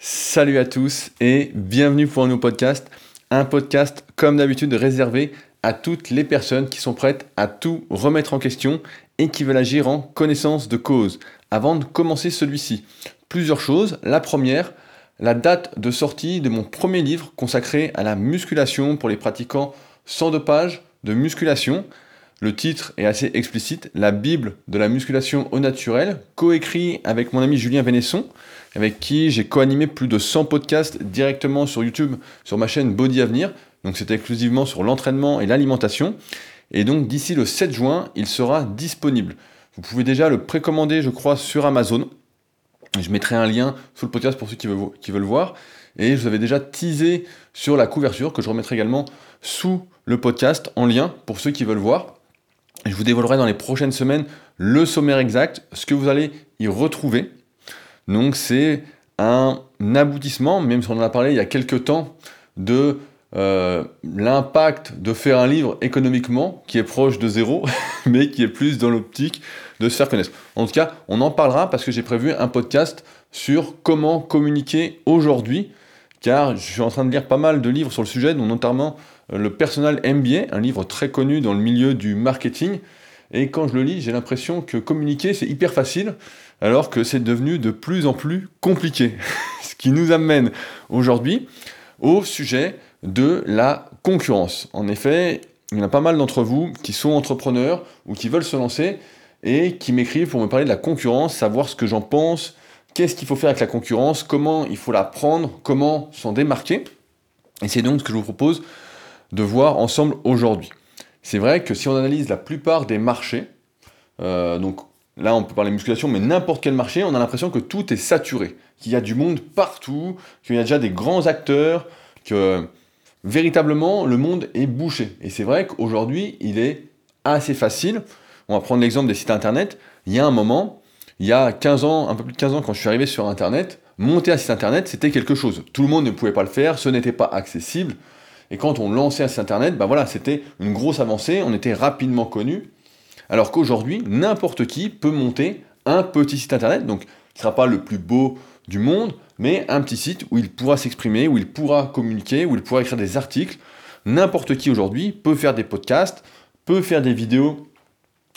Salut à tous et bienvenue pour un nouveau podcast. Un podcast comme d'habitude réservé à toutes les personnes qui sont prêtes à tout remettre en question et qui veulent agir en connaissance de cause. Avant de commencer celui-ci, plusieurs choses. La première, la date de sortie de mon premier livre consacré à la musculation pour les pratiquants sans dopage de musculation. Le titre est assez explicite, La Bible de la musculation au naturel, coécrit avec mon ami Julien Vénesson, avec qui j'ai co-animé plus de 100 podcasts directement sur YouTube, sur ma chaîne Body Avenir. Donc c'est exclusivement sur l'entraînement et l'alimentation. Et donc d'ici le 7 juin, il sera disponible. Vous pouvez déjà le précommander, je crois, sur Amazon. Je mettrai un lien sous le podcast pour ceux qui veulent, qui veulent voir. Et je vous avais déjà teasé sur la couverture, que je remettrai également sous le podcast en lien pour ceux qui veulent voir. Je vous dévoilerai dans les prochaines semaines le sommaire exact, ce que vous allez y retrouver. Donc c'est un aboutissement, même si on en a parlé il y a quelques temps, de euh, l'impact de faire un livre économiquement qui est proche de zéro, mais qui est plus dans l'optique de se faire connaître. En tout cas, on en parlera parce que j'ai prévu un podcast sur comment communiquer aujourd'hui, car je suis en train de lire pas mal de livres sur le sujet, dont notamment le Personal MBA, un livre très connu dans le milieu du marketing. Et quand je le lis, j'ai l'impression que communiquer, c'est hyper facile, alors que c'est devenu de plus en plus compliqué. Ce qui nous amène aujourd'hui au sujet de la concurrence. En effet, il y en a pas mal d'entre vous qui sont entrepreneurs ou qui veulent se lancer et qui m'écrivent pour me parler de la concurrence, savoir ce que j'en pense, qu'est-ce qu'il faut faire avec la concurrence, comment il faut la prendre, comment s'en démarquer. Et c'est donc ce que je vous propose de voir ensemble aujourd'hui. C'est vrai que si on analyse la plupart des marchés, euh, donc là on peut parler musculation, mais n'importe quel marché, on a l'impression que tout est saturé, qu'il y a du monde partout, qu'il y a déjà des grands acteurs, que véritablement le monde est bouché. Et c'est vrai qu'aujourd'hui il est assez facile. On va prendre l'exemple des sites internet. Il y a un moment, il y a 15 ans, un peu plus de 15 ans, quand je suis arrivé sur internet, monter un site internet c'était quelque chose. Tout le monde ne pouvait pas le faire, ce n'était pas accessible. Et quand on lançait site internet, bah voilà, c'était une grosse avancée, on était rapidement connu. Alors qu'aujourd'hui, n'importe qui peut monter un petit site internet, donc qui ne sera pas le plus beau du monde, mais un petit site où il pourra s'exprimer, où il pourra communiquer, où il pourra écrire des articles. N'importe qui aujourd'hui peut faire des podcasts, peut faire des vidéos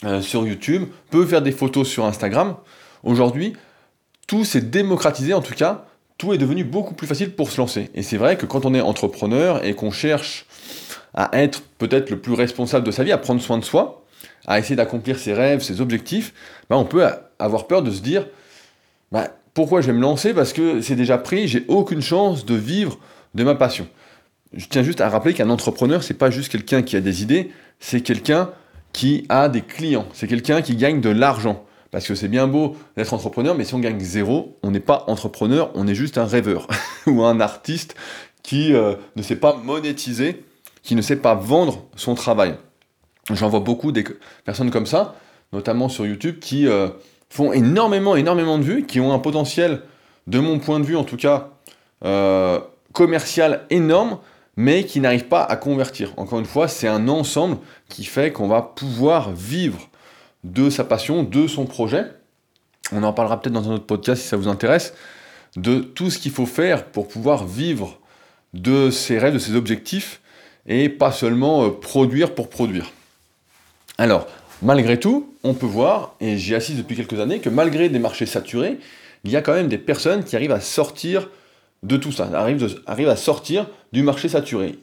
euh, sur YouTube, peut faire des photos sur Instagram. Aujourd'hui, tout s'est démocratisé en tout cas tout est devenu beaucoup plus facile pour se lancer. Et c'est vrai que quand on est entrepreneur et qu'on cherche à être peut-être le plus responsable de sa vie, à prendre soin de soi, à essayer d'accomplir ses rêves, ses objectifs, bah, on peut avoir peur de se dire bah, pourquoi je vais me lancer? Parce que c'est déjà pris, j'ai aucune chance de vivre de ma passion. Je tiens juste à rappeler qu'un entrepreneur, c'est pas juste quelqu'un qui a des idées, c'est quelqu'un qui a des clients, c'est quelqu'un qui gagne de l'argent. Parce que c'est bien beau d'être entrepreneur, mais si on gagne zéro, on n'est pas entrepreneur, on est juste un rêveur ou un artiste qui euh, ne sait pas monétiser, qui ne sait pas vendre son travail. J'en vois beaucoup des personnes comme ça, notamment sur YouTube, qui euh, font énormément, énormément de vues, qui ont un potentiel, de mon point de vue en tout cas, euh, commercial énorme, mais qui n'arrivent pas à convertir. Encore une fois, c'est un ensemble qui fait qu'on va pouvoir vivre de sa passion, de son projet. On en parlera peut-être dans un autre podcast si ça vous intéresse, de tout ce qu'il faut faire pour pouvoir vivre de ses rêves, de ses objectifs, et pas seulement euh, produire pour produire. Alors, malgré tout, on peut voir, et j'y assiste depuis quelques années, que malgré des marchés saturés, il y a quand même des personnes qui arrivent à sortir de tout ça, arrivent, arrivent à sortir du marché saturé.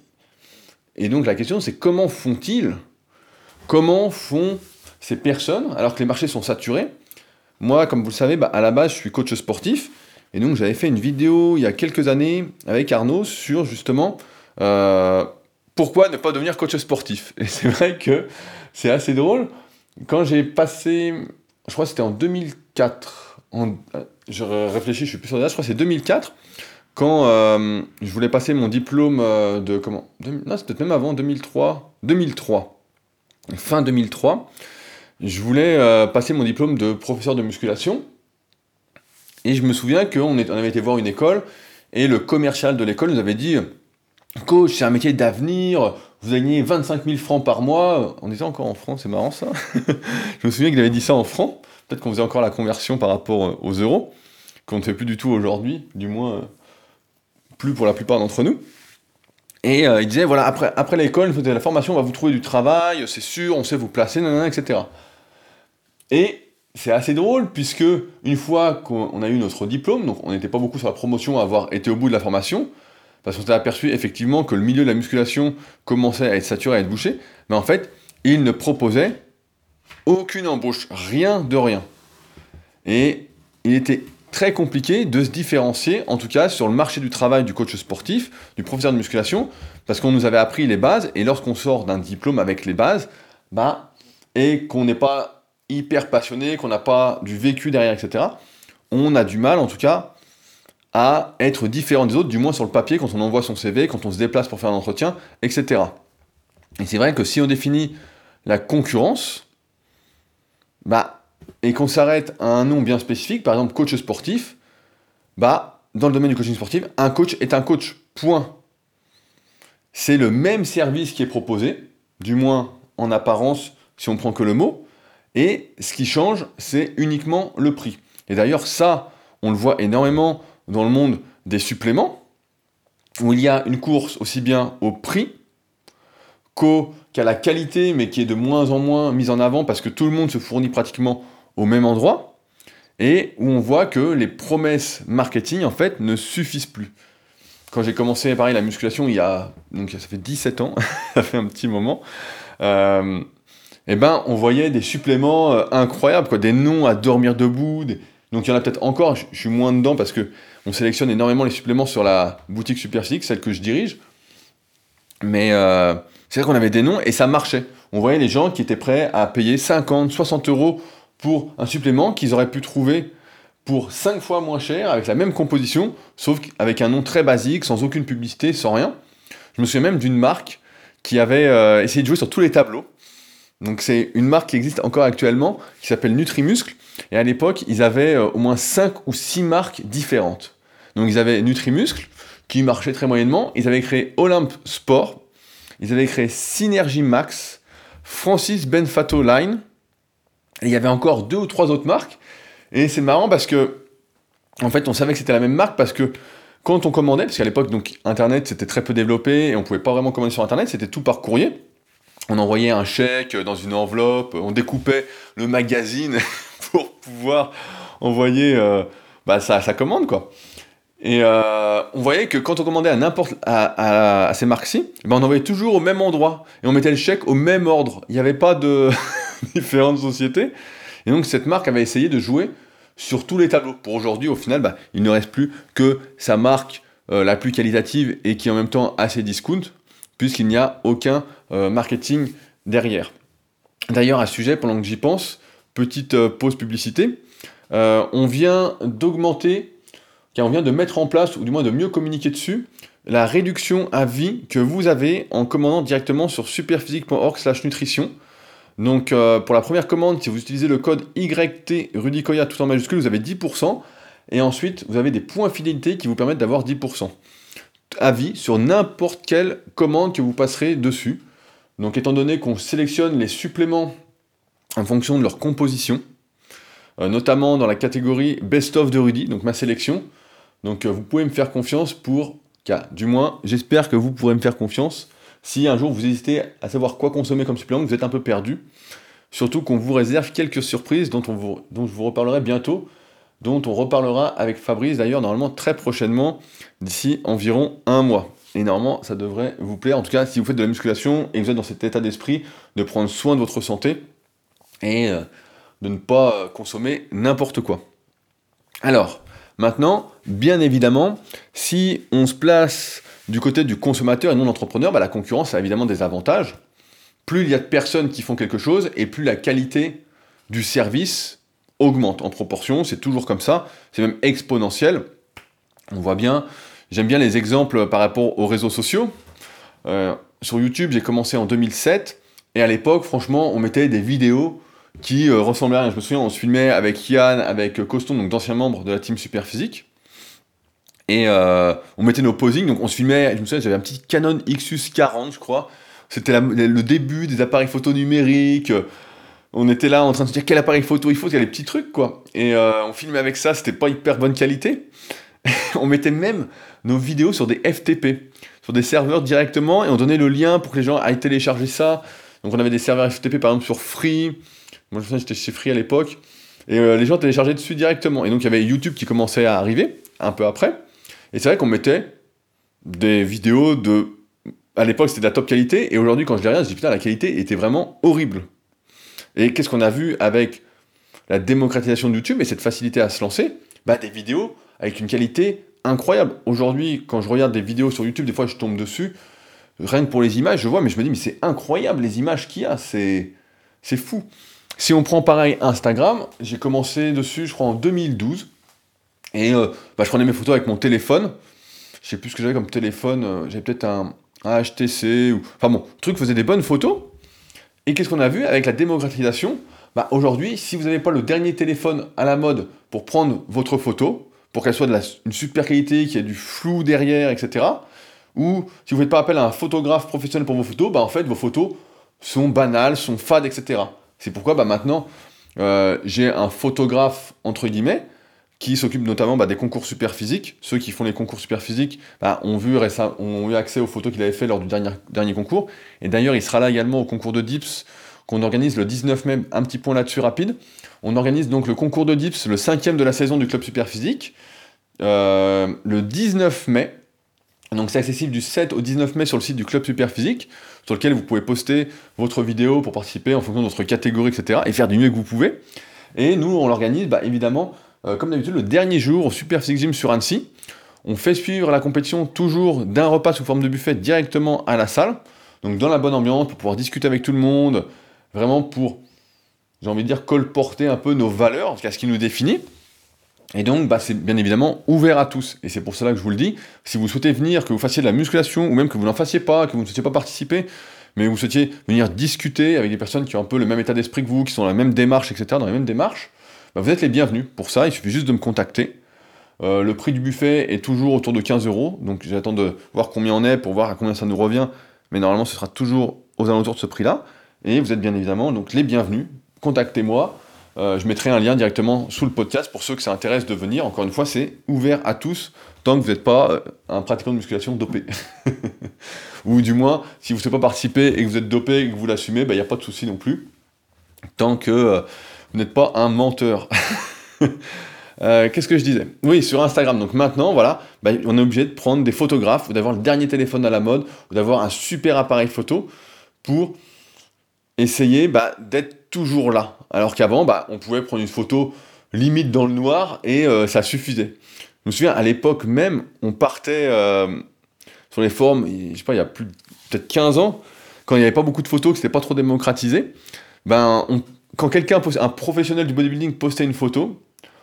Et donc la question c'est comment font-ils? Comment font ces personnes, alors que les marchés sont saturés. Moi, comme vous le savez, bah, à la base, je suis coach sportif. Et donc, j'avais fait une vidéo il y a quelques années avec Arnaud sur justement euh, pourquoi ne pas devenir coach sportif. Et c'est vrai que c'est assez drôle. Quand j'ai passé, je crois que c'était en 2004, je réfléchis, je suis plus sur la je crois que c'est 2004, quand euh, je voulais passer mon diplôme euh, de comment? Non, c'était peut-être même avant 2003, 2003, fin 2003 je voulais euh, passer mon diplôme de professeur de musculation. Et je me souviens qu'on on avait été voir une école, et le commercial de l'école nous avait dit Coach, c'est un métier d'avenir, vous gagnez 25 000 francs par mois. On était encore en francs, c'est marrant ça. je me souviens qu'il avait dit ça en francs. Peut-être qu'on faisait encore la conversion par rapport euh, aux euros, qu'on ne fait plus du tout aujourd'hui, du moins euh, plus pour la plupart d'entre nous. Et il disait, voilà, après, après l'école, vous la formation, on va vous trouver du travail, c'est sûr, on sait vous placer, etc. Et c'est assez drôle, puisque une fois qu'on a eu notre diplôme, donc on n'était pas beaucoup sur la promotion à avoir été au bout de la formation, parce qu'on s'est aperçu effectivement que le milieu de la musculation commençait à être saturé, à être bouché, mais en fait, il ne proposait aucune embauche, rien de rien. Et il était très compliqué de se différencier, en tout cas sur le marché du travail du coach sportif, du professeur de musculation, parce qu'on nous avait appris les bases, et lorsqu'on sort d'un diplôme avec les bases, bah, et qu'on n'est pas hyper passionné, qu'on n'a pas du vécu derrière, etc., on a du mal, en tout cas, à être différent des autres, du moins sur le papier, quand on envoie son CV, quand on se déplace pour faire un entretien, etc. Et c'est vrai que si on définit la concurrence, bah, et qu'on s'arrête à un nom bien spécifique, par exemple coach sportif, bah, dans le domaine du coaching sportif, un coach est un coach, point. C'est le même service qui est proposé, du moins en apparence, si on prend que le mot, et ce qui change, c'est uniquement le prix. Et d'ailleurs, ça, on le voit énormément dans le monde des suppléments, où il y a une course aussi bien au prix qu'à la qualité, mais qui est de moins en moins mise en avant parce que tout le monde se fournit pratiquement au même endroit, et où on voit que les promesses marketing, en fait, ne suffisent plus. Quand j'ai commencé, pareil, la musculation, il y a, donc ça fait 17 ans, ça fait un petit moment, euh, eh ben, on voyait des suppléments euh, incroyables, des noms à dormir debout, donc il y en a peut-être encore, je, suis moins dedans parce que on sélectionne énormément les suppléments sur la boutique Superphysique, celle que je dirige, mais euh, c'est vrai qu'on avait des noms et ça marchait. On voyait les gens qui étaient prêts à payer 50, 60 euros pour un supplément qu'ils auraient pu trouver pour 5 fois moins cher, avec la même composition, sauf avec un nom très basique, sans aucune publicité, sans rien. Je me souviens même d'une marque qui avait euh, essayé de jouer sur tous les tableaux. Donc c'est une marque qui existe encore actuellement, qui s'appelle Nutrimuscle. Et à l'époque, ils avaient euh, au moins 5 ou 6 marques différentes. Donc ils avaient Nutrimuscle, qui marchait très moyennement. Ils avaient créé Olympe Sport, ils avaient créé Synergy Max, Francis Benfato Line, et il y avait encore deux ou trois autres marques. Et c'est marrant parce que, en fait, on savait que c'était la même marque parce que quand on commandait, parce qu'à l'époque, donc Internet c'était très peu développé et on pouvait pas vraiment commander sur Internet, c'était tout par courrier. On envoyait un chèque dans une enveloppe, on découpait le magazine pour pouvoir envoyer euh, bah, sa, sa, commande, quoi. Et euh, on voyait que quand on commandait à n'importe à, ces marques-ci, ben on envoyait toujours au même endroit et on mettait le chèque au même ordre. Il n'y avait pas de différentes sociétés. Et donc cette marque avait essayé de jouer sur tous les tableaux. Pour aujourd'hui, au final, bah, il ne reste plus que sa marque euh, la plus qualitative et qui en même temps assez discount, puisqu'il n'y a aucun marketing derrière. D'ailleurs, à ce sujet, pendant que j'y pense, petite pause publicité, on vient d'augmenter on vient de mettre en place, ou du moins de mieux communiquer dessus, la réduction à vie que vous avez en commandant directement sur superphysique.org slash nutrition. Donc euh, pour la première commande, si vous utilisez le code YT Rudicoya tout en majuscule, vous avez 10%. Et ensuite, vous avez des points fidélité qui vous permettent d'avoir 10%. À vie sur n'importe quelle commande que vous passerez dessus. Donc étant donné qu'on sélectionne les suppléments en fonction de leur composition, euh, notamment dans la catégorie Best of de Rudy, donc ma sélection, donc euh, vous pouvez me faire confiance pour, du moins j'espère que vous pourrez me faire confiance si un jour vous hésitez à savoir quoi consommer comme supplément, vous êtes un peu perdu. Surtout qu'on vous réserve quelques surprises dont, on dont je vous reparlerai bientôt, dont on reparlera avec Fabrice d'ailleurs normalement très prochainement, d'ici environ un mois. Et normalement ça devrait vous plaire, en tout cas si vous faites de la musculation et vous êtes dans cet état d'esprit de prendre soin de votre santé et euh, de ne pas consommer n'importe quoi. Alors, Maintenant, bien évidemment, si on se place du côté du consommateur et non de l'entrepreneur, bah, la concurrence a évidemment des avantages. Plus il y a de personnes qui font quelque chose, et plus la qualité du service augmente en proportion, c'est toujours comme ça, c'est même exponentiel. On voit bien, j'aime bien les exemples par rapport aux réseaux sociaux. Euh, sur YouTube, j'ai commencé en 2007, et à l'époque, franchement, on mettait des vidéos qui euh, ressemblait à rien. Je me souviens, on se filmait avec Yann, avec Coston, donc d'anciens membres de la team Super Physique. Et euh, on mettait nos posings, donc on se filmait, je me souviens, j'avais un petit Canon Xus 40, je crois. C'était le début des appareils photo numériques. On était là en train de se dire quel appareil photo il faut, il y a des petits trucs, quoi. Et on filmait avec ça, c'était pas hyper bonne qualité. on mettait même nos vidéos sur des FTP, sur des serveurs directement, et on donnait le lien pour que les gens aillent télécharger ça. Donc on avait des serveurs FTP par exemple sur Free. Moi je j'étais chez Free à l'époque. Et euh, les gens téléchargeaient dessus directement. Et donc il y avait YouTube qui commençait à arriver, un peu après. Et c'est vrai qu'on mettait des vidéos de. À l'époque, c'était de la top qualité. Et aujourd'hui, quand je les regarde, je dis putain, la qualité était vraiment horrible. Et qu'est-ce qu'on a vu avec la démocratisation de YouTube et cette facilité à se lancer? Bah, des vidéos avec une qualité incroyable. Aujourd'hui, quand je regarde des vidéos sur YouTube, des fois je tombe dessus. Rien que pour les images, je vois, mais je me dis, mais c'est incroyable les images qu'il y a, c'est, fou. Si on prend pareil Instagram, j'ai commencé dessus, je crois, en 2012. Et euh, bah, je prenais mes photos avec mon téléphone. Je sais plus ce que j'avais comme téléphone. Euh, j'avais peut-être un, HTC ou. Enfin bon, le truc faisait des bonnes photos. Et qu'est-ce qu'on a vu avec la démocratisation? Bah, Aujourd'hui, si vous n'avez pas le dernier téléphone à la mode pour prendre votre photo, pour qu'elle soit de la, une super qualité, qu'il y ait du flou derrière, etc. Ou si vous ne faites pas appel à un photographe professionnel pour vos photos, bah, en fait, vos photos sont banales, sont fades, etc. C'est pourquoi bah, maintenant, euh, j'ai un photographe, entre guillemets, qui s'occupe notamment bah, des concours super physiques. Ceux qui font les concours super physiques bah, ont, vu ont eu accès aux photos qu'il avait fait lors du dernier, dernier concours. Et d'ailleurs, il sera là également au concours de Dips qu'on organise le 19 mai. Un petit point là-dessus rapide. On organise donc le concours de Dips, le cinquième de la saison du club super physique, euh, le 19 mai. Donc c'est accessible du 7 au 19 mai sur le site du club super physique, sur lequel vous pouvez poster votre vidéo pour participer en fonction de votre catégorie, etc. et faire du mieux que vous pouvez. Et nous, on l'organise bah, évidemment euh, comme d'habitude, le dernier jour au Super Physique Gym sur Annecy. On fait suivre la compétition toujours d'un repas sous forme de buffet directement à la salle, donc dans la bonne ambiance, pour pouvoir discuter avec tout le monde, vraiment pour, j'ai envie de dire, colporter un peu nos valeurs, en tout cas ce qui nous définit. Et donc, bah, c'est bien évidemment ouvert à tous. Et c'est pour cela que je vous le dis. Si vous souhaitez venir, que vous fassiez de la musculation, ou même que vous n'en fassiez pas, que vous ne souhaitiez pas participer, mais vous souhaitiez venir discuter avec des personnes qui ont un peu le même état d'esprit que vous, qui sont dans la même démarche, etc., dans les mêmes démarches, bah, vous êtes les bienvenus. Pour ça, il suffit juste de me contacter. Euh, le prix du buffet est toujours autour de 15 euros, donc j'attends de voir combien on est pour voir à combien ça nous revient, mais normalement ce sera toujours aux alentours de ce prix-là. Et vous êtes bien évidemment donc les bienvenus. Contactez-moi. Euh, je mettrai un lien directement sous le podcast pour ceux que ça intéresse de venir. Encore une fois, c'est ouvert à tous tant que vous n'êtes pas euh, un pratiquant de musculation dopé. Ou du moins, si vous ne souhaitez pas participer et que vous êtes dopé et que vous l'assumez, il bah, n'y a pas de souci non plus. Tant que vous n'êtes pas un menteur. Euh, qu'est-ce que je disais? Oui, sur Instagram. Donc maintenant, voilà, bah, on est obligé de prendre des photographes, ou d'avoir le dernier téléphone à la mode, ou d'avoir un super appareil photo pour essayer bah, d'être toujours là. Alors qu'avant, bah, on pouvait prendre une photo limite dans le noir et euh, ça suffisait. Je me souviens, à l'époque même, on partait euh, sur les forums, je sais pas, il y a plus peut-être 15 ans, quand il n'y avait pas beaucoup de photos, que c'était pas trop démocratisé, ben, on, quand quelqu'un, un professionnel du bodybuilding postait une photo,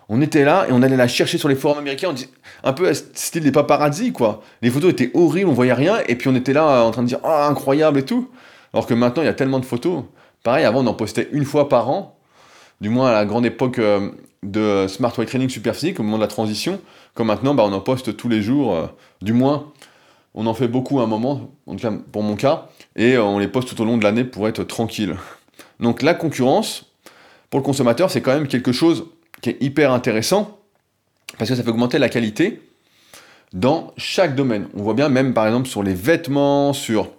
on était là et on allait la chercher sur les forums américains, un peu style des paparazzi, quoi. Les photos étaient horribles, on voyait rien, et puis on était là en train de dire ah incroyable et tout. Alors que maintenant il y a tellement de photos. Pareil, avant on en postait une fois par an, du moins à la grande époque euh, de Smart Weight Training Super Physique, au moment de la transition. Comme maintenant, bah, on en poste tous les jours, euh, du moins on en fait beaucoup à un moment, en tout cas pour mon cas, et euh, on les poste tout au long de l'année pour être tranquille. Donc la concurrence, pour le consommateur, c'est quand même quelque chose qui est hyper intéressant, parce que ça fait augmenter la qualité dans chaque domaine. On voit bien même par exemple sur les vêtements, sur...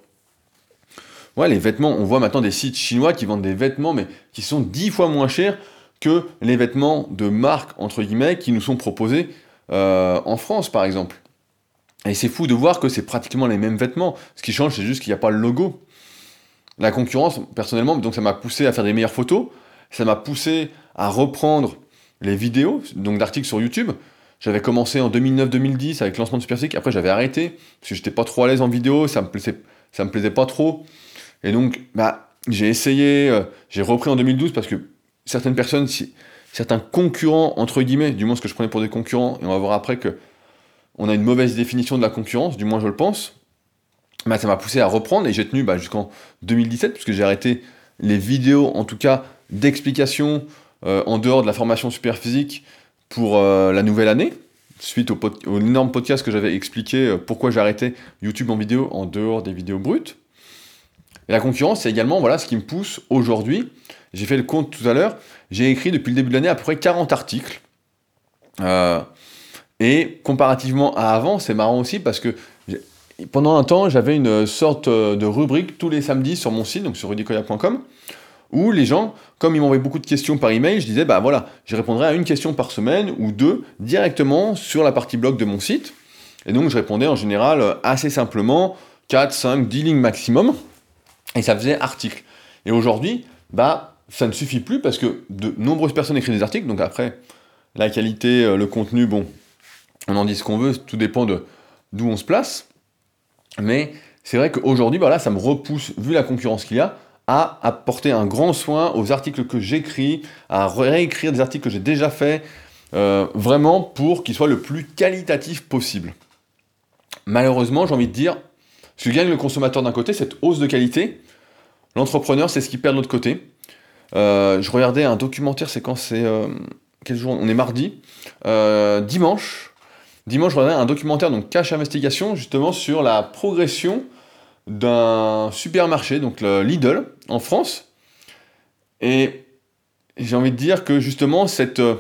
Ouais, les vêtements, on voit maintenant des sites chinois qui vendent des vêtements, mais qui sont dix fois moins chers que les vêtements de marque, entre guillemets, qui nous sont proposés euh, en France, par exemple. Et c'est fou de voir que c'est pratiquement les mêmes vêtements. Ce qui change, c'est juste qu'il n'y a pas le logo la concurrence, personnellement, donc ça m'a poussé à faire des meilleures photos, ça m'a poussé à reprendre les vidéos, donc d'articles sur YouTube. J'avais commencé en 2009-2010 avec le lancement de Superphysique, après j'avais arrêté, parce que j'étais pas trop à l'aise en vidéo, ça me ça me plaisait pas trop. Et donc, bah, j'ai essayé, euh, j'ai repris en 2012 parce que certaines personnes, certains concurrents, entre guillemets, du moins ce que je prenais pour des concurrents, et on va voir après que on a une mauvaise définition de la concurrence, du moins je le pense, bah, ça m'a poussé à reprendre et j'ai tenu bah, jusqu'en 2017 puisque j'ai arrêté les vidéos en tout cas d'explication euh, en dehors de la formation super physique pour euh, la nouvelle année suite au, énorme podcast que j'avais expliqué euh, pourquoi arrêté YouTube en vidéo en dehors des vidéos brutes. Et la concurrence, c'est également voilà, ce qui me pousse aujourd'hui. J'ai fait le compte tout à l'heure. J'ai écrit depuis le début de l'année à peu près 40 articles. Et comparativement à avant, c'est marrant aussi parce que pendant un temps, j'avais une sorte de rubrique tous les samedis sur mon site, donc sur rudicoya.com, où les gens, comme ils m'envoyaient beaucoup de questions par email, je disais, bah voilà, je répondrai à une question par semaine ou deux directement sur la partie blog de mon site. Et donc, je répondais en général assez simplement, 4, 5, 10 lignes maximum, et ça faisait article. Et aujourd'hui, bah, ça ne suffit plus parce que de nombreuses personnes écrivent des articles, donc après, la qualité, euh, le contenu, bon, on en dit ce qu'on veut, tout dépend de d'où on se place. Mais c'est vrai qu'aujourd'hui, voilà, ça me repousse, vu la concurrence qu'il y a, à apporter un grand soin aux articles que j'écris, à réécrire des articles que j'ai déjà faits, euh, vraiment pour qu'ils soient le plus qualitatifs possible. Malheureusement, j'ai envie de dire, ce que gagne le consommateur d'un côté, cette hausse de qualité, l'entrepreneur, c'est ce qu'il perd de l'autre côté. Euh, je regardais un documentaire, c'est quand c'est... Euh, quel jour? On est mardi. dimanche, dimanche, je regardais un documentaire, donc Cash Investigation, justement sur la progression d'un supermarché, donc le Lidl, en France. Et j'ai envie de dire que justement, euh,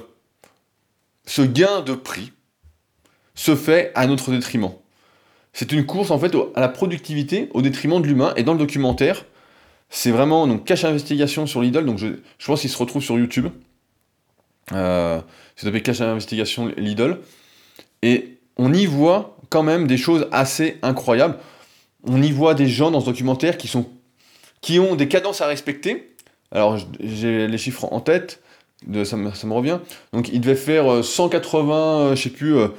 ce gain de prix se fait à notre détriment. C'est une course en fait à la productivité au détriment de l'humain. Et dans le documentaire, c'est vraiment donc cache investigation sur Lidl. Donc je, je pense qu'il se retrouve sur YouTube. Euh, c'est appelé cache investigation Lidl. Et on y voit quand même des choses assez incroyables on y voit des gens dans ce documentaire qui, sont, qui ont des cadences à respecter. Alors, j'ai les chiffres en tête, de, ça, me, revient. Donc, il devait faire 180, euh, euh, je sais plus, euh,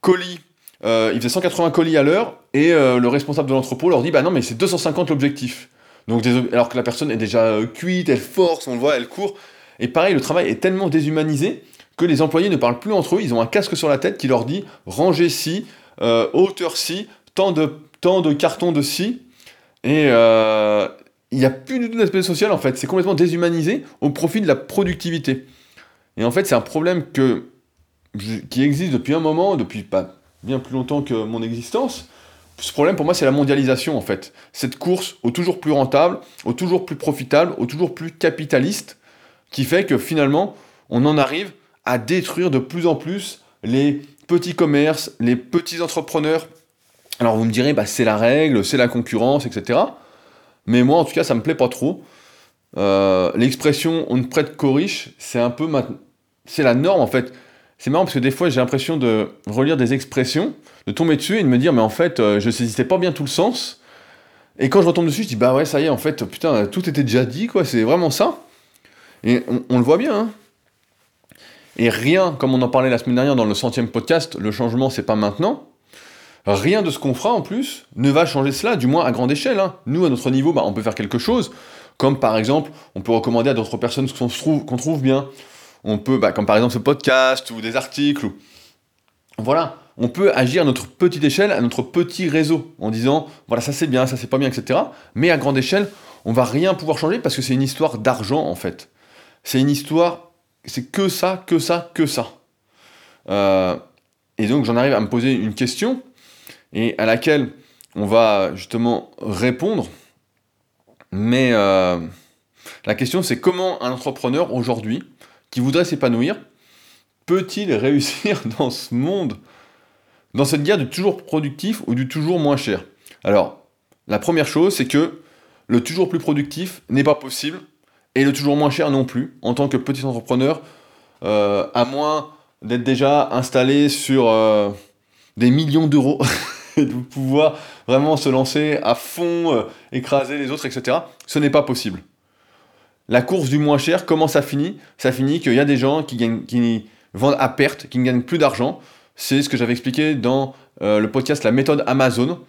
colis. il faisait 180 colis à l'heure, et le responsable de l'entrepôt leur dit Bah non, mais c'est 250 l'objectif. Donc, alors que la personne est déjà cuite, elle force, on le voit, elle court. Et pareil, le travail est tellement déshumanisé que les employés ne parlent plus entre eux, ils ont un casque sur la tête qui leur dit rangez ci, hauteur ci, tant de de cartons de scie, et euh, il n'y a plus du tout d'aspect social en fait. C'est complètement déshumanisé au profit de la productivité. Et en fait, c'est un problème qui existe depuis un moment, depuis pas bien plus longtemps que mon existence. Ce problème pour moi, c'est la mondialisation en fait. Cette course au toujours plus rentable, au toujours plus profitable, au toujours plus capitaliste, qui fait que finalement, on en arrive à détruire de plus en plus les petits commerces, les petits entrepreneurs alors vous me direz, bah, c'est la règle, c'est la concurrence, etc. Mais moi, en tout cas, ça me plaît pas trop. Euh, l'expression on ne prête qu'aux riches, c'est un peu c'est la norme en fait. C'est marrant parce que des fois j'ai l'impression de relire des expressions, de tomber dessus et de me dire mais en fait euh, je saisissais pas bien tout le sens. Et quand je retombe dessus, je dis bah ouais ça y est en fait putain tout était déjà dit quoi, c'est vraiment ça. Et on, le voit bien. Hein. Et rien, comme on en parlait la semaine dernière dans le centième podcast, le changement c'est pas maintenant. Rien de ce qu'on fera en plus ne va changer cela, du moins à grande échelle. Hein. Nous, à notre niveau, bah, on peut faire quelque chose, comme par exemple, on peut recommander à d'autres personnes ce qu'on trouve, qu'on trouve bien. On peut, bah, comme par exemple ce podcast ou des articles. Voilà, on peut agir à notre petite échelle, à notre petit réseau, en disant, voilà, ça c'est bien, ça c'est pas bien, etc. Mais à grande échelle, on va rien pouvoir changer parce que c'est une histoire d'argent en fait. C'est une histoire, c'est que ça, que ça, que ça. Euh, et donc j'en arrive à me poser une question et à laquelle on va justement répondre. Mais euh, la question c'est comment un entrepreneur aujourd'hui qui voudrait s'épanouir peut-il réussir dans ce monde, dans cette guerre du toujours productif ou du toujours moins cher? Alors, la première chose c'est que le toujours plus productif n'est pas possible et le toujours moins cher non plus en tant que petit entrepreneur, euh, à moins d'être déjà installé sur euh, des millions d'euros de pouvoir vraiment se lancer à fond, euh, écraser les autres, etc. Ce n'est pas possible. La course du moins cher, comment ça finit? Ça finit qu'il y a des gens qui, vendent à perte, qui ne gagnent plus d'argent. C'est ce que j'avais expliqué dans euh, le podcast La méthode Amazon,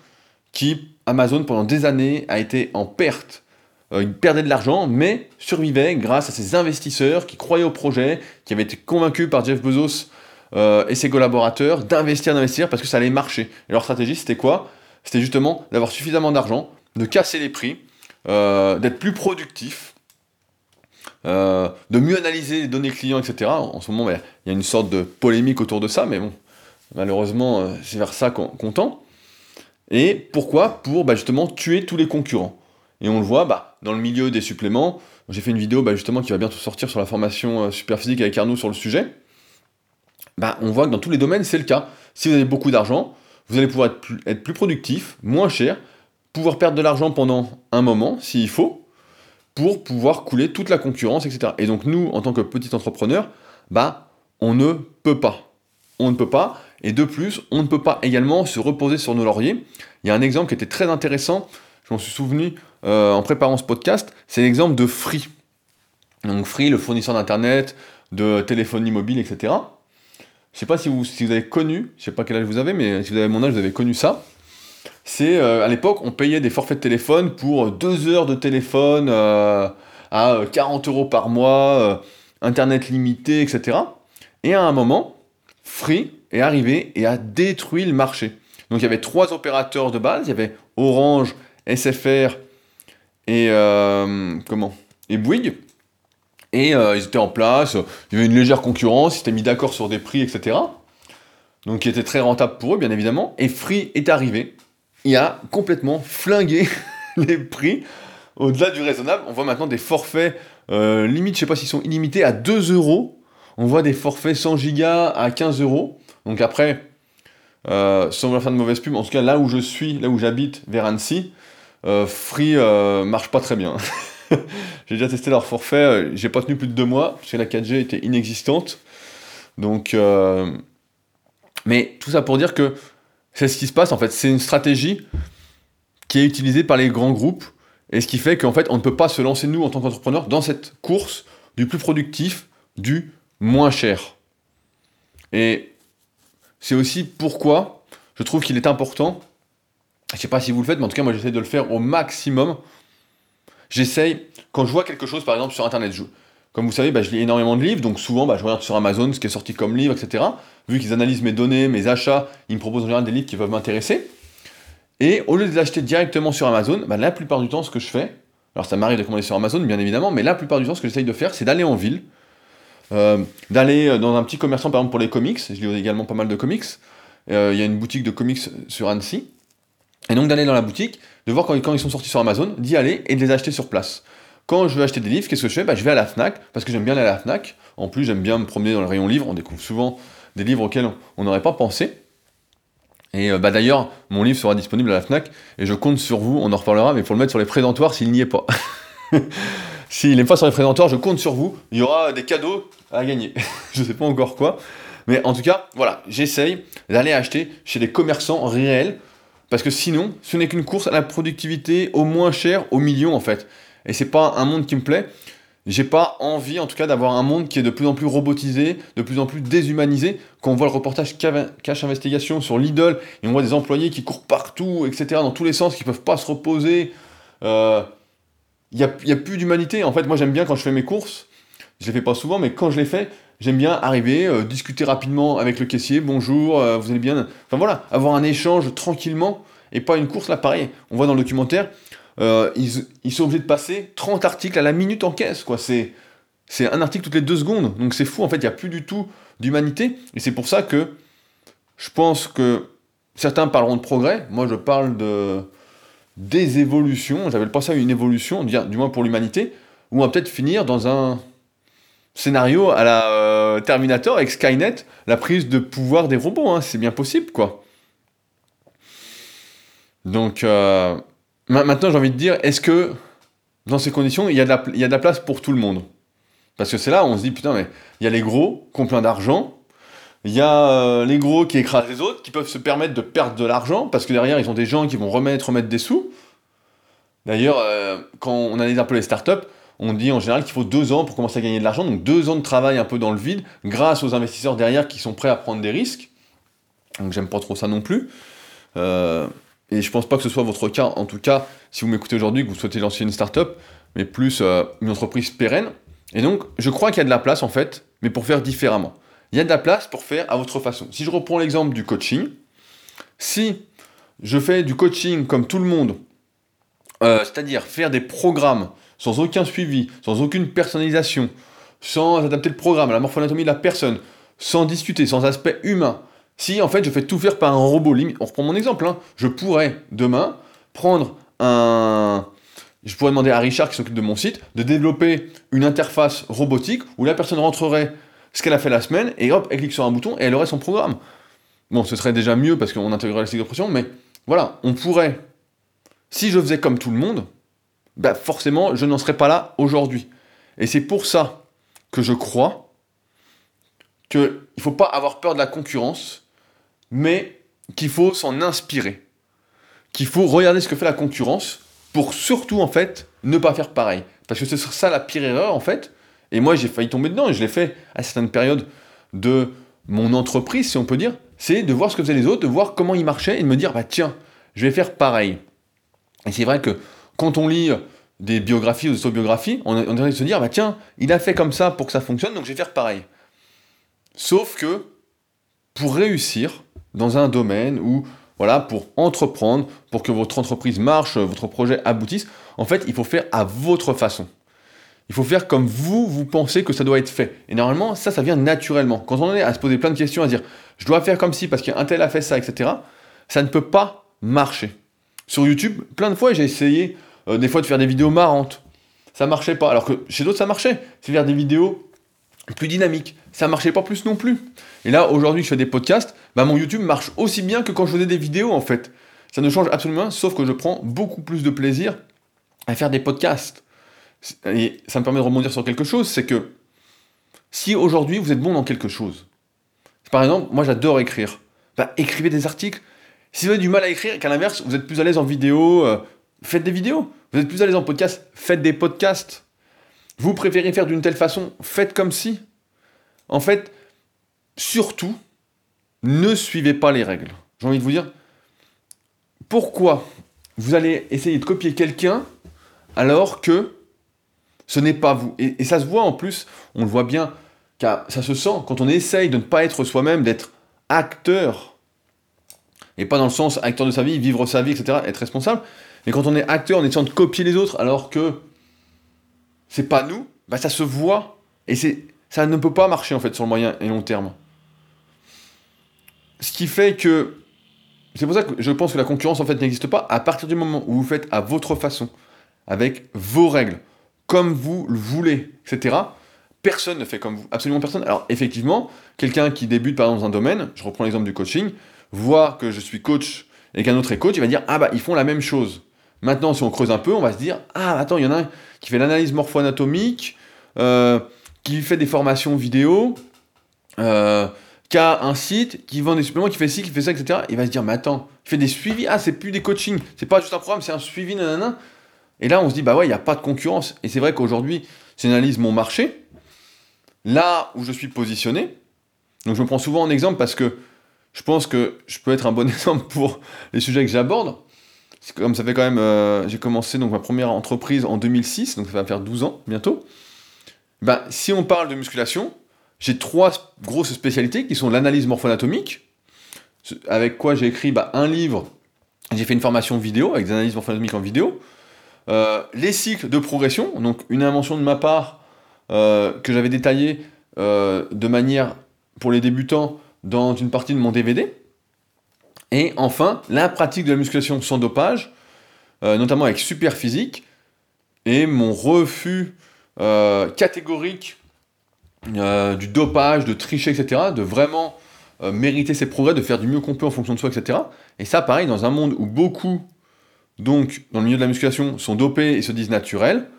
qui, Amazon, pendant des années, a été en perte. Euh, il perdait de l'argent, mais survivait grâce à ses investisseurs qui croyaient au projet, qui avaient été convaincus par Jeff Bezos euh, et ses collaborateurs d'investir, d'investir parce que ça allait marcher. Et leur stratégie, c'était quoi? C'était justement d'avoir suffisamment d'argent, de casser les prix, d'être plus productif, euh, de mieux analyser les données clients, etc. En ce moment, il y a une sorte de polémique autour de ça, mais bon, malheureusement, c'est vers ça qu'on tend. Et pourquoi? Pour bah, justement tuer tous les concurrents. Et on le voit bah, dans le milieu des suppléments. J'ai fait une vidéo bah, justement qui va bientôt sortir sur la formation super physique avec Arnaud sur le sujet. bah, on voit que dans tous les domaines, c'est le cas. Si vous avez beaucoup d'argent, vous allez pouvoir être plus, être plus productif, moins cher, pouvoir perdre de l'argent pendant un moment, s'il faut, pour pouvoir couler toute la concurrence, etc. Et donc nous, en tant que petit entrepreneur, bah, on ne peut pas. On ne peut pas. Et de plus, on ne peut pas également se reposer sur nos lauriers. Il y a un exemple qui était très intéressant, je m'en suis souvenu euh, en préparant ce podcast, c'est l'exemple de Free. Donc Free, le fournisseur d'Internet, de téléphonie mobile, etc. Je sais pas si vous, si vous avez connu, je sais pas quel âge vous avez, mais si vous avez mon âge, vous avez connu ça. C'est euh, à l'époque, on payait des forfaits de téléphone pour deux heures de téléphone euh, à 40 euros par mois, internet limité, etc. Et à un moment, Free est arrivé et a détruit le marché. Donc il y avait trois opérateurs de base, il y avait Orange, SFR et euh, comment? Et Bouygues. Et euh, ils étaient en place, il y avait une légère concurrence, ils s'étaient mis d'accord sur des prix, etc. Donc qui était très rentable pour eux, bien évidemment. Et Free est arrivé, il a complètement flingué les prix au-delà du raisonnable. On voit maintenant des forfaits, euh, limite, je sais pas s'ils sont illimités, à 2 euros. On voit des forfaits 100 gigas à 15 euros. Donc après, sans vouloir faire de mauvaise pub, en tout cas là où je suis, là où j'habite, vers Annecy, euh, Free euh, marche pas très bien. j'ai déjà testé leur forfait, euh, j'ai pas tenu plus de deux mois, parce que la 4G était inexistante. Donc, mais tout ça pour dire que c'est ce qui se passe en fait. C'est une stratégie qui est utilisée par les grands groupes, et ce qui fait qu'en fait, on ne peut pas se lancer nous en tant qu'entrepreneur dans cette course du plus productif, du moins cher. Et c'est aussi pourquoi je trouve qu'il est important je sais pas si vous le faites, mais en tout cas, moi, j'essaie de le faire au maximum. J'essaye, quand je vois quelque chose, par exemple, sur Internet, je, comme vous savez, bah, je lis énormément de livres, donc souvent, bah, je regarde sur Amazon ce qui est sorti comme livre, etc. Vu qu'ils analysent mes données, mes achats, ils me proposent en général des livres qui peuvent m'intéresser. Et au lieu de l'acheter directement sur Amazon, bah, la plupart du temps, ce que je fais, alors ça m'arrive de commander sur Amazon, bien évidemment, mais la plupart du temps, ce que j'essaye de faire, c'est d'aller en ville, euh, d'aller euh, dans un petit commerçant, par exemple, pour les comics. Je lis également pas mal de comics. Euh, il y a une boutique de comics sur Annecy. Et donc d'aller dans la boutique, de voir quand, ils sont sortis sur Amazon, d'y aller et de les acheter sur place. Quand je veux acheter des livres, qu'est-ce que je fais? Bah, Je vais à la FNAC, parce que j'aime bien aller à la FNAC. En plus, j'aime bien me promener dans le rayon livre, on découvre souvent des livres auxquels on n'aurait pas pensé. Et euh, bah, d'ailleurs, mon livre sera disponible à la FNAC, et je compte sur vous, on en reparlera, mais pour le mettre sur les présentoirs s'il n'y est pas. s'il n'est pas sur les présentoirs, je compte sur vous, il y aura des cadeaux à gagner. je ne sais pas encore quoi. Mais en tout cas, voilà, j'essaye d'aller acheter chez des commerçants réels parce que sinon, ce n'est qu'une course à la productivité au moins cher, au million en fait. Et c'est pas un monde qui me plaît. J'ai pas envie en tout cas d'avoir un monde qui est de plus en plus robotisé, de plus en plus déshumanisé. Quand on voit le reportage Cache Investigation sur Lidl et on voit des employés qui courent partout, etc., dans tous les sens, qui peuvent pas se reposer. Il euh, n'y a, y a plus d'humanité. En fait, moi j'aime bien quand je fais mes courses, je les fais pas souvent, mais quand je les fais, j'aime bien arriver, euh, discuter rapidement avec le caissier, bonjour, euh, vous allez bien? Enfin voilà, avoir un échange tranquillement et pas une course là pareil. On voit dans le documentaire, euh, ils, sont obligés de passer 30 articles à la minute en caisse, quoi. C'est, un article toutes les deux secondes. Donc c'est fou, en fait, il n'y a plus du tout d'humanité. Et c'est pour ça que je pense que certains parleront de progrès. Moi, je parle de des évolutions. J'appelle pas ça une évolution, du moins pour l'humanité. Où on va peut-être finir dans un scénario à la euh, Terminator avec Skynet, la prise de pouvoir des robots, hein, c'est bien possible, quoi. Donc, euh, maintenant, j'ai envie de dire, est-ce que dans ces conditions, il y, a de la, place pour tout le monde? Parce que c'est là où on se dit, putain, mais il y a les gros qui ont plein d'argent, il y a euh, les gros qui écrasent les autres, qui peuvent se permettre de perdre de l'argent, parce que derrière, ils ont des gens qui vont remettre, remettre des sous. D'ailleurs, quand on analyse un peu les startups, on dit en général qu'il faut deux ans pour commencer à gagner de l'argent, donc deux ans de travail un peu dans le vide, grâce aux investisseurs derrière qui sont prêts à prendre des risques. Donc j'aime pas trop ça non plus. Euh, et je pense pas que ce soit votre cas, en tout cas, si vous m'écoutez aujourd'hui, que vous souhaitez lancer une startup, mais plus euh, une entreprise pérenne. Et donc, je crois qu'il y a de la place en fait, mais pour faire différemment. Il y a de la place pour faire à votre façon. Si je reprends l'exemple du coaching, si je fais du coaching comme tout le monde, euh, c'est-à-dire faire des programmes sans aucun suivi, sans aucune personnalisation, sans adapter le programme à la morphoanatomie de la personne, sans discuter, sans aspect humain, si en fait je fais tout faire par un robot, on reprend mon exemple, hein, je pourrais demain prendre un... Je pourrais demander à Richard qui s'occupe de mon site de développer une interface robotique où la personne rentrerait ce qu'elle a fait la semaine, et hop, elle clique sur un bouton et elle aurait son programme. Bon, ce serait déjà mieux parce qu'on intégrerait la cycle mais voilà, on pourrait, si je faisais comme tout le monde, bah forcément, je n'en serais pas là aujourd'hui. Et c'est pour ça que je crois qu'il ne faut pas avoir peur de la concurrence, mais qu'il faut s'en inspirer. Qu'il faut regarder ce que fait la concurrence pour surtout, en fait, ne pas faire pareil. Parce que c'est ça la pire erreur, en fait. Et moi, j'ai failli tomber dedans, et je l'ai fait à certaines périodes de mon entreprise, si on peut dire. C'est de voir ce que faisaient les autres, de voir comment ils marchaient, et de me dire, bah tiens, je vais faire pareil. Et c'est vrai que quand on lit des biographies ou des autobiographies, on, on devrait se dire, bah tiens, il a fait comme ça pour que ça fonctionne, donc je vais faire pareil. Sauf que, pour réussir dans un domaine où, voilà, pour entreprendre, pour que votre entreprise marche, votre projet aboutisse, en fait, il faut faire à votre façon. Il faut faire comme vous, vous pensez que ça doit être fait. Et normalement, ça, ça vient naturellement. Quand on est à se poser plein de questions, à dire, je dois faire comme si parce qu'un tel a fait ça, etc., ça ne peut pas marcher. Sur YouTube, plein de fois, j'ai essayé euh, des fois de faire des vidéos marrantes. Ça marchait pas. Alors que chez d'autres, ça marchait. C'est faire des vidéos plus dynamiques. Ça marchait pas plus non plus. Et là, aujourd'hui, je fais des podcasts. Bah, mon YouTube marche aussi bien que quand je faisais des vidéos, en fait. Ça ne change absolument rien, sauf que je prends beaucoup plus de plaisir à faire des podcasts. Et ça me permet de rebondir sur quelque chose, c'est que si aujourd'hui vous êtes bon dans quelque chose, par exemple, moi j'adore écrire, bah, écrivez des articles. Si vous avez du mal à écrire, qu'à l'inverse, vous êtes plus à l'aise en vidéo, euh, faites des vidéos. Vous êtes plus à l'aise en podcast, faites des podcasts. Vous préférez faire d'une telle façon, faites comme si. En fait, surtout, ne suivez pas les règles. J'ai envie de vous dire, pourquoi vous allez essayer de copier quelqu'un alors que ce n'est pas vous? Et, ça se voit en plus, on le voit bien, car ça se sent quand on essaye de ne pas être soi-même, d'être acteur, et pas dans le sens acteur de sa vie, vivre sa vie, etc., être responsable, mais quand on est acteur en essayant de copier les autres alors que c'est pas nous, bah ça se voit, et c'est ça ne peut pas marcher en fait sur le moyen et long terme. Ce qui fait que c'est pour ça que je pense que la concurrence en fait n'existe pas à partir du moment où vous faites à votre façon, avec vos règles, comme vous le voulez, etc. Personne ne fait comme vous, absolument personne. Alors effectivement, quelqu'un qui débute par dans un domaine, je reprends l'exemple du coaching, voit que je suis coach et qu'un autre est coach, il va dire ah bah ils font la même chose. Maintenant, si on creuse un peu, on va se dire ah attends, il y en a un qui fait l'analyse morpho-anatomique, euh, qui fait des formations vidéo, euh, qui a un site, qui vend des suppléments, qui fait ci, qui fait ça, etc. Il va se dire mais attends, il fait des suivis, ah c'est plus des coachings, c'est pas juste un programme, c'est un suivi, nanana. Et là, on se dit, bah ouais, il n'y a pas de concurrence. Et c'est vrai qu'aujourd'hui, j'analyse mon marché, là où je suis positionné, donc je me prends souvent en exemple parce que je pense que je peux être un bon exemple pour les sujets que j'aborde. Comme ça fait quand même, euh, j'ai commencé donc ma première entreprise en 2006, donc ça va faire 12 ans bientôt. Ben, si on parle de musculation, j'ai trois grosses spécialités qui sont l'analyse morpho-anatomique, avec quoi j'ai écrit bah, un livre, j'ai fait une formation vidéo avec des analyses morpho-anatomiques en vidéo, euh, les cycles de progression, donc une invention de ma part euh, que j'avais détaillée de manière pour les débutants dans une partie de mon DVD. Et enfin, la pratique de la musculation sans dopage, notamment avec super physique, et mon refus catégorique du dopage, de tricher, etc., de vraiment mériter ses progrès, de faire du mieux qu'on peut en fonction de soi, etc. Et ça, pareil, dans un monde où beaucoup donc dans le milieu de la musculation, sont dopés et se disent naturels.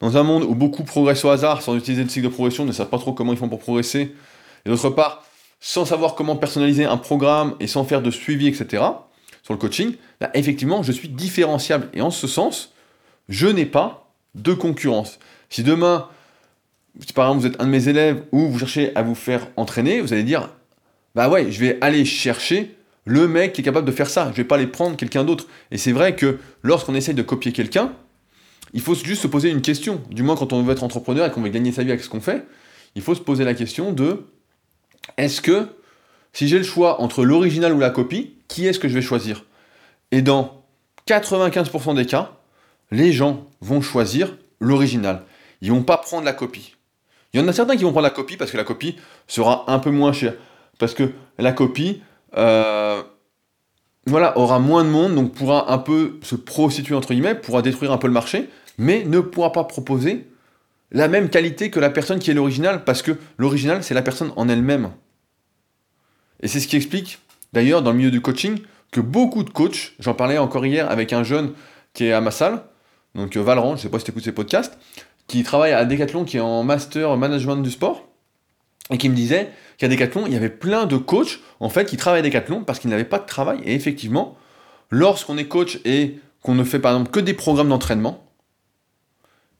Dans un monde où beaucoup progressent au hasard sans utiliser le cycle de progression, ne savent pas trop comment ils font pour progresser. Et d'autre part, sans savoir comment personnaliser un programme et sans faire de suivi, etc. Sur le coaching, là, effectivement, je suis différenciable. Et en ce sens, je n'ai pas de concurrence. Si demain, par exemple vous êtes un de mes élèves ou vous cherchez à vous faire entraîner, vous allez dire, bah ouais, je vais aller chercher le mec qui est capable de faire ça. Je vais pas aller prendre quelqu'un d'autre. Et c'est vrai que lorsqu'on essaye de copier quelqu'un, il faut juste se poser une question. Du moins, quand on veut être entrepreneur et qu'on veut gagner sa vie avec ce qu'on fait, il faut se poser la question de est-ce que si j'ai le choix entre l'original ou la copie, qui est-ce que je vais choisir? Et dans 95% des cas, les gens vont choisir l'original. Ils vont pas prendre la copie. Il y en a certains qui vont prendre la copie parce que la copie sera un peu moins chère. Parce que la copie, euh, voilà, aura moins de monde, donc pourra un peu se prostituer entre guillemets, pourra détruire un peu le marché, mais ne pourra pas proposer la même qualité que la personne qui est l'original, parce que l'original, c'est la personne en elle-même. Et c'est ce qui explique, d'ailleurs, dans le milieu du coaching, que beaucoup de coachs, j'en parlais encore hier avec un jeune qui est à ma salle, donc euh, Valran, je sais pas si tu écoutes ses podcasts, qui travaille à Decathlon, qui est en master management du sport, et qui me disait qu'à Decathlon, il y avait plein de coachs, en fait, qui travaillaient à Decathlon parce qu'ils n'avaient pas de travail. Et effectivement, lorsqu'on est coach et qu'on ne fait par exemple que des programmes d'entraînement,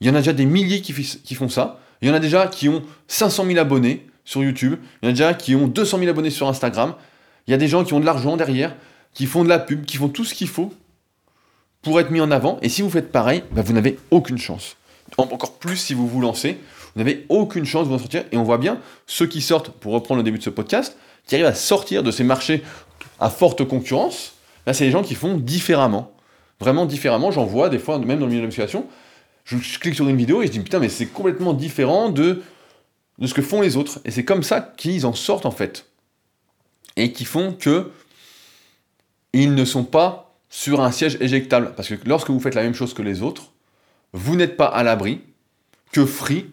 il y en a déjà des milliers qui, font ça. Il y en a déjà qui ont 500 000 abonnés sur YouTube. Il y en a déjà qui ont 200 000 abonnés sur Instagram. Il y a des gens qui ont de l'argent derrière, qui font de la pub, qui font tout ce qu'il faut pour être mis en avant. Et si vous faites pareil, bah, vous n'avez aucune chance. Encore plus si vous vous lancez, vous n'avez aucune chance de vous en sortir. Et on voit bien ceux qui sortent, pour reprendre le début de ce podcast, qui arrivent à sortir de ces marchés à forte concurrence. Là, c'est les gens qui font différemment. Vraiment différemment. J'en vois des fois, même dans le milieu de la je, clique sur une vidéo et je dis putain, mais c'est complètement différent de, de ce que font les autres. Et c'est comme ça qu'ils en sortent en fait. Et qui font que ils ne sont pas sur un siège éjectable. Parce que lorsque vous faites la même chose que les autres, vous n'êtes pas à l'abri que Free,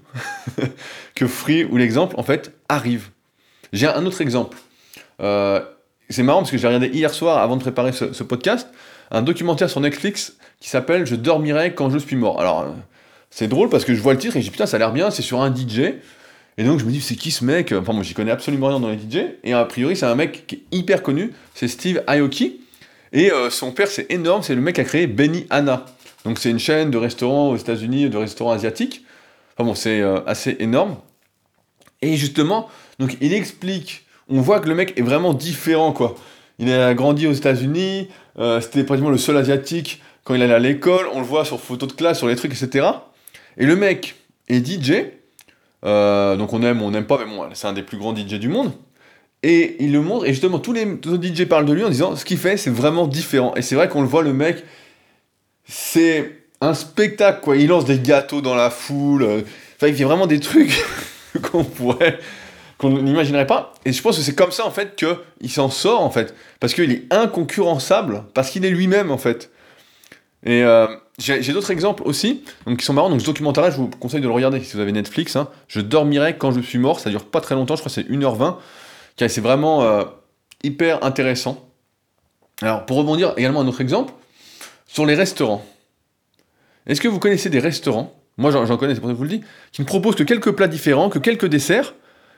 que Free ou l'exemple en fait arrive. J'ai un autre exemple. Euh, c'est marrant parce que j'ai regardé hier soir avant de préparer ce podcast un documentaire sur Netflix qui s'appelle Je dormirai quand je suis mort. Alors, euh, c'est drôle parce que je vois le titre et je dis putain, ça a l'air bien, c'est sur un DJ. Et donc je me dis, c'est qui ce mec? Enfin, moi j'y connais absolument rien dans les DJ. Et a priori, c'est un mec qui est hyper connu, c'est Steve Aoki. Et euh, son père, c'est énorme, c'est le mec qui a créé Benny Anna. Donc c'est une chaîne de restaurants aux États-Unis, de restaurants asiatiques. Enfin bon, c'est euh, assez énorme. Et justement, donc il explique, on voit que le mec est vraiment différent, quoi. Il a grandi aux États-Unis, c'était pratiquement le seul asiatique quand il allait à l'école, on le voit sur photos de classe, sur les trucs, etc. Et le mec est DJ, euh, donc on aime, on n'aime pas, mais bon, c'est un des plus grands DJ du monde. Et il le montre, et justement, tous les autres DJ parlent de lui en disant ce qu'il fait, c'est vraiment différent. Et c'est vrai qu'on le voit, le mec, c'est un spectacle, quoi. Il lance des gâteaux dans la foule. Euh, enfin, il fait vraiment des trucs qu'on pourrait qu'on n'imaginerait pas. Et je pense que c'est comme ça, en fait, qu'il s'en sort, en fait. Parce qu'il est inconcurrençable, parce qu'il est lui-même, en fait. Et euh, j'ai d'autres exemples aussi, donc qui sont marrants. Donc ce documentaire-là, je vous conseille de le regarder si vous avez Netflix. Hein. Je dormirai quand je suis mort. Ça dure pas très longtemps, je crois que c'est 1h20. C'est vraiment euh, hyper intéressant. Alors pour rebondir également un autre exemple, sur les restaurants. Est-ce que vous connaissez des restaurants? Moi j'en connais, c'est pour ça que je vous le dis, qui ne proposent que quelques plats différents, que quelques desserts,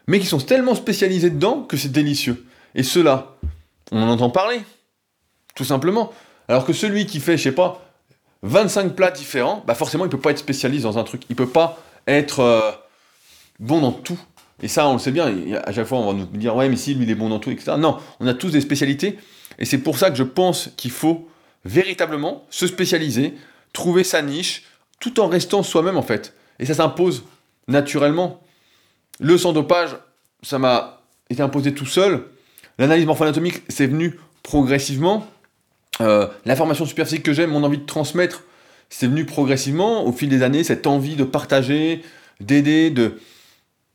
mais qui sont tellement spécialisés dedans que c'est délicieux. Et ceux-là, on en entend parler, tout simplement. Alors que celui qui fait, je sais pas, 25 plats différents, bah forcément, il peut pas être spécialiste dans un truc. Il peut pas être euh, bon dans tout. Et ça, on le sait bien. À chaque fois, on va nous dire, ouais, mais si, lui, il est bon dans tout, etc. Non, on a tous des spécialités. Et c'est pour ça que je pense qu'il faut véritablement se spécialiser, trouver sa niche, tout en restant soi-même, en fait. Et ça s'impose naturellement. Le sans-dopage, ça m'a été imposé tout seul. L'analyse morpho-anatomique, c'est venu progressivement. Euh, physique que j'aime, mon envie de transmettre, c'est venu progressivement au fil des années, cette envie de partager, d'aider, de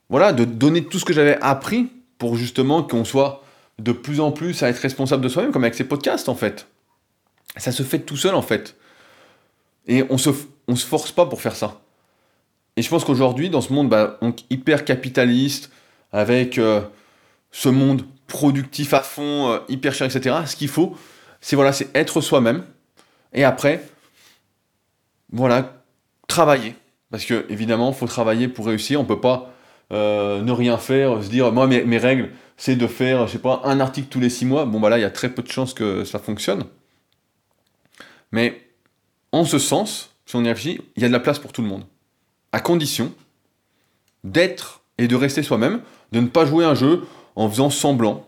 voilà, de donner tout ce que j'avais appris pour justement qu'on soit de plus en plus à être responsable de soi-même, comme avec ces podcasts en fait. Ça se fait tout seul en fait. Et on se, on se force pas pour faire ça. Et je pense qu'aujourd'hui, dans ce monde bah, hyper capitaliste, avec euh, ce monde productif à fond, euh, hyper cher, etc., ce qu'il faut, c'est voilà, être soi-même. Et après, voilà, travailler. Parce que évidemment, faut travailler pour réussir. On peut pas euh, ne rien faire, se dire moi mes, règles, c'est de faire, je sais pas, un article tous les six mois. Bon bah là, il y a très peu de chances que ça fonctionne. Mais en ce sens, si on y il y a de la place pour tout le monde. À condition d'être et de rester soi-même, de ne pas jouer un jeu en faisant semblant.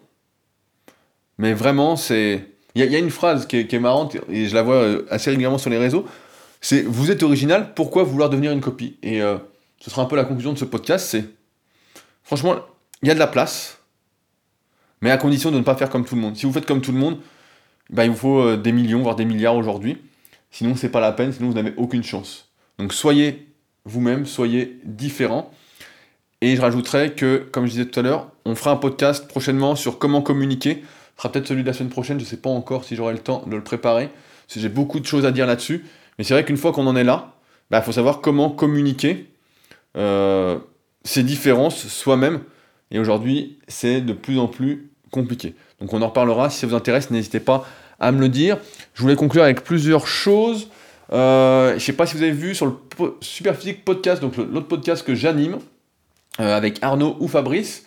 Mais vraiment, c'est il y, a une phrase qui est, marrante, et je la vois euh, assez régulièrement sur les réseaux, c'est « Vous êtes original, pourquoi vouloir devenir une copie ?» Et euh, ce sera un peu la conclusion de ce podcast, c'est... Franchement, il y a de la place, mais à condition de ne pas faire comme tout le monde. Si vous faites comme tout le monde, bah, il vous faut euh, des millions, voire des milliards aujourd'hui. Sinon, c'est pas la peine, sinon vous n'avez aucune chance. Donc soyez vous-même, soyez différent. Et je rajouterai que, comme je disais tout à l'heure, on fera un podcast prochainement sur comment communiquer sera peut-être celui de la semaine prochaine, je ne sais pas encore si j'aurai le temps de le préparer, j'ai beaucoup de choses à dire là-dessus. Mais c'est vrai qu'une fois qu'on en est là, il bah, faut savoir comment communiquer ces différences soi-même. Et aujourd'hui, c'est de plus en plus compliqué. Donc on en reparlera. Si ça vous intéresse, n'hésitez pas à me le dire. Je voulais conclure avec plusieurs choses. Euh, je sais pas si vous avez vu sur le Superphysique Podcast, donc l'autre podcast que j'anime, euh, avec Arnaud ou Fabrice,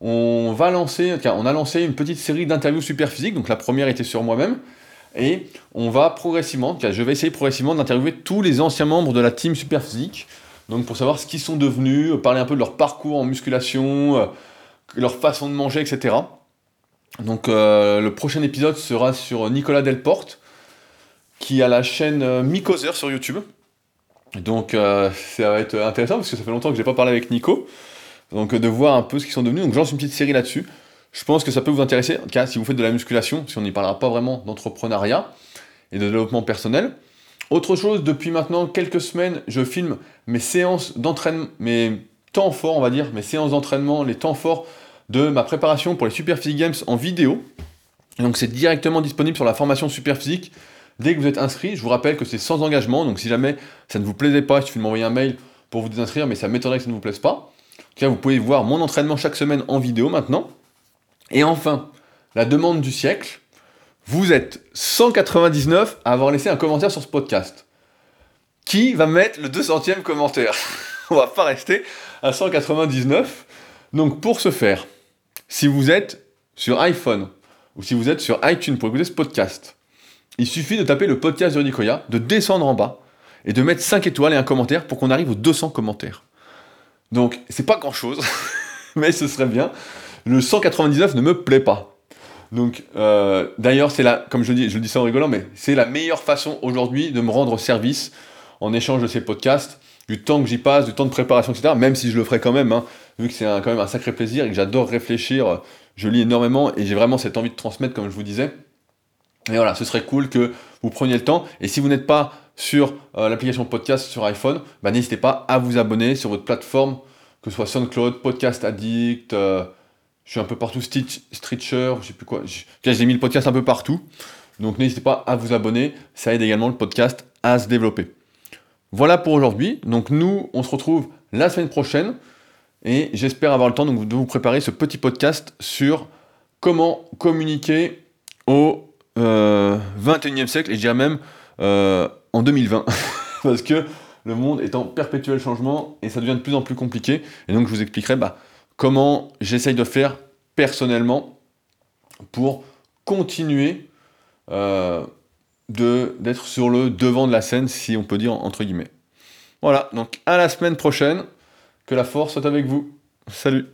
on va lancer, on a lancé une petite série d'interviews Superphysique, donc la première était sur moi-même, et on va progressivement, je vais essayer progressivement d'interviewer tous les anciens membres de la team Superphysique, donc pour savoir ce qu'ils sont devenus, parler un peu de leur parcours en musculation, euh, leur façon de manger, etc. Donc le prochain épisode sera sur Nicolas Delporte, qui a la chaîne euh, Mikoser sur YouTube. Donc euh, ça va être intéressant parce que ça fait longtemps que j'ai pas parlé avec Nico. Donc de voir un peu ce qu'ils sont devenus. Donc je lance une petite série là-dessus. Je pense que ça peut vous intéresser, en tout cas si vous faites de la musculation, si on n'y parlera pas vraiment d'entrepreneuriat et de développement personnel. Autre chose, depuis maintenant quelques semaines, je filme mes séances d'entraînement, mes temps forts, on va dire, mes séances d'entraînement, les temps forts de ma préparation pour les Super Physique Games en vidéo. donc c'est directement disponible sur la formation Super Physique Dès que vous êtes inscrit, je vous rappelle que c'est sans engagement, donc si jamais ça ne vous plaisait pas, il suffit de m'envoyer un mail pour vous désinscrire, mais ça m'étonnerait que ça ne vous plaise pas. En tout cas, vous pouvez voir mon entraînement chaque semaine en vidéo maintenant. Et enfin, la demande du siècle, vous êtes 199 à avoir laissé un commentaire sur ce podcast. Qui va mettre le 200e commentaire? On va pas rester à 199. Donc pour ce faire, si vous êtes sur iPhone ou si vous êtes sur iTunes pour écouter ce podcast, il suffit de taper le podcast de Nicoya, de descendre en bas et de mettre 5 étoiles et un commentaire pour qu'on arrive aux 200 commentaires. Donc, c'est pas grand chose, mais ce serait bien. Le 199 ne me plaît pas. Donc, euh, d'ailleurs, c'est la, comme je dis, je dis ça en rigolant, mais c'est la meilleure façon aujourd'hui de me rendre service en échange de ces podcasts, du temps que j'y passe, du temps de préparation, etc. Même si je le ferai quand même, hein, vu que c'est quand même un sacré plaisir et que j'adore réfléchir, je lis énormément et j'ai vraiment cette envie de transmettre, comme je vous disais. Et voilà, ce serait cool que vous preniez le temps. Et si vous n'êtes pas sur euh, l'application podcast sur iPhone, bah, n'hésitez pas à vous abonner sur votre plateforme, que ce soit SoundCloud, Podcast Addict, euh, je suis un peu partout, Stitch, Stitcher, je sais plus quoi. J'ai mis le podcast un peu partout. Donc n'hésitez pas à vous abonner, ça aide également le podcast à se développer. Voilà pour aujourd'hui. Donc nous, on se retrouve la semaine prochaine et j'espère avoir le temps de vous préparer ce petit podcast sur comment communiquer au 21e euh, siècle, et je dirais même euh, en 2020, parce que le monde est en perpétuel changement et ça devient de plus en plus compliqué. Et donc je vous expliquerai bah, comment j'essaye de faire personnellement pour continuer euh, d'être sur le devant de la scène, si on peut dire entre guillemets. Voilà, donc à la semaine prochaine, que la force soit avec vous. Salut